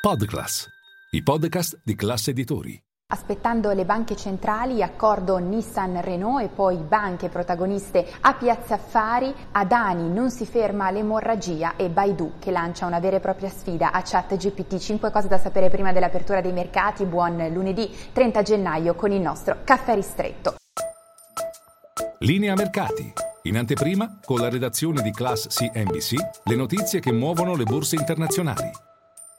Podclass, i podcast di classe editori. Aspettando le banche centrali, accordo Nissan-Renault e poi banche protagoniste a Piazza Affari, Adani non si ferma all'emorragia e Baidu che lancia una vera e propria sfida a ChatGPT. Cinque cose da sapere prima dell'apertura dei mercati. Buon lunedì 30 gennaio con il nostro caffè ristretto. Linea mercati. In anteprima, con la redazione di Class CNBC, le notizie che muovono le borse internazionali.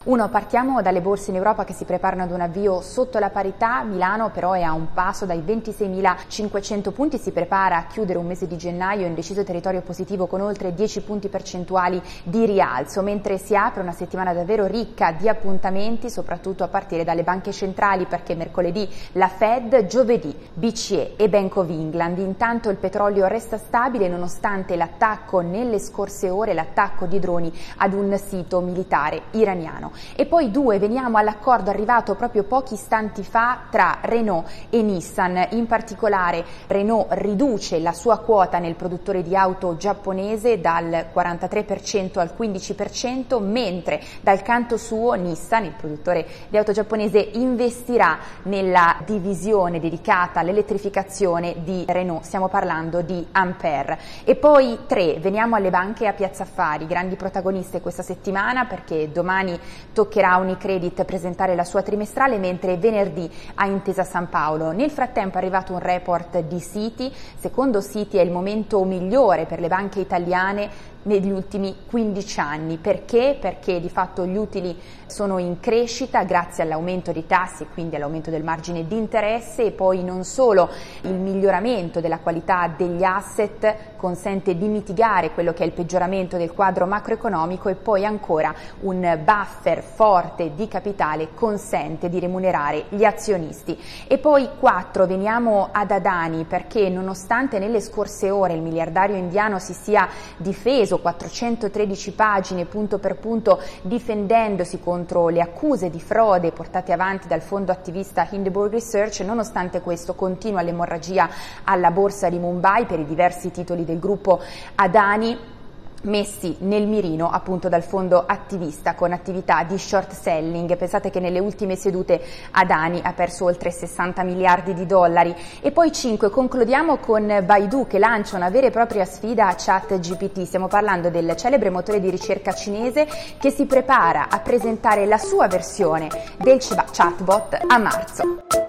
Uno, partiamo dalle borse in Europa che si preparano ad un avvio sotto la parità, Milano però è a un passo dai 26.500 punti, si prepara a chiudere un mese di gennaio in deciso territorio positivo con oltre 10 punti percentuali di rialzo, mentre si apre una settimana davvero ricca di appuntamenti, soprattutto a partire dalle banche centrali perché mercoledì la Fed, giovedì BCE e Bank of England. Intanto il petrolio resta stabile nonostante l'attacco nelle scorse ore, l'attacco di droni ad un sito militare iraniano. E poi due, veniamo all'accordo arrivato proprio pochi istanti fa tra Renault e Nissan. In particolare Renault riduce la sua quota nel produttore di auto giapponese dal 43% al 15%, mentre dal canto suo Nissan, il produttore di auto giapponese, investirà nella divisione dedicata all'elettrificazione di Renault. Stiamo parlando di Ampere. E poi tre, veniamo alle banche a Piazza Affari, grandi protagoniste questa settimana perché domani toccherà a Unicredit presentare la sua trimestrale, mentre venerdì a Intesa San Paolo. Nel frattempo è arrivato un report di Citi, secondo Citi è il momento migliore per le banche italiane negli ultimi 15 anni. Perché? Perché di fatto gli utili sono in crescita grazie all'aumento dei tassi e quindi all'aumento del margine di interesse e poi non solo il miglioramento della qualità degli asset consente di mitigare quello che è il peggioramento del quadro macroeconomico e poi ancora un buffer forte di capitale consente di remunerare gli azionisti. E poi 4 veniamo ad Adani perché nonostante nelle scorse ore il miliardario indiano si sia difeso preso 413 pagine punto per punto difendendosi contro le accuse di frode portate avanti dal fondo attivista Hindenburg Research, nonostante questo continua l'emorragia alla borsa di Mumbai per i diversi titoli del gruppo Adani messi nel mirino appunto dal fondo attivista con attività di short selling. Pensate che nelle ultime sedute Adani ha perso oltre 60 miliardi di dollari. E poi 5, concludiamo con Baidu che lancia una vera e propria sfida a ChatGPT. Stiamo parlando del celebre motore di ricerca cinese che si prepara a presentare la sua versione del chatbot a marzo.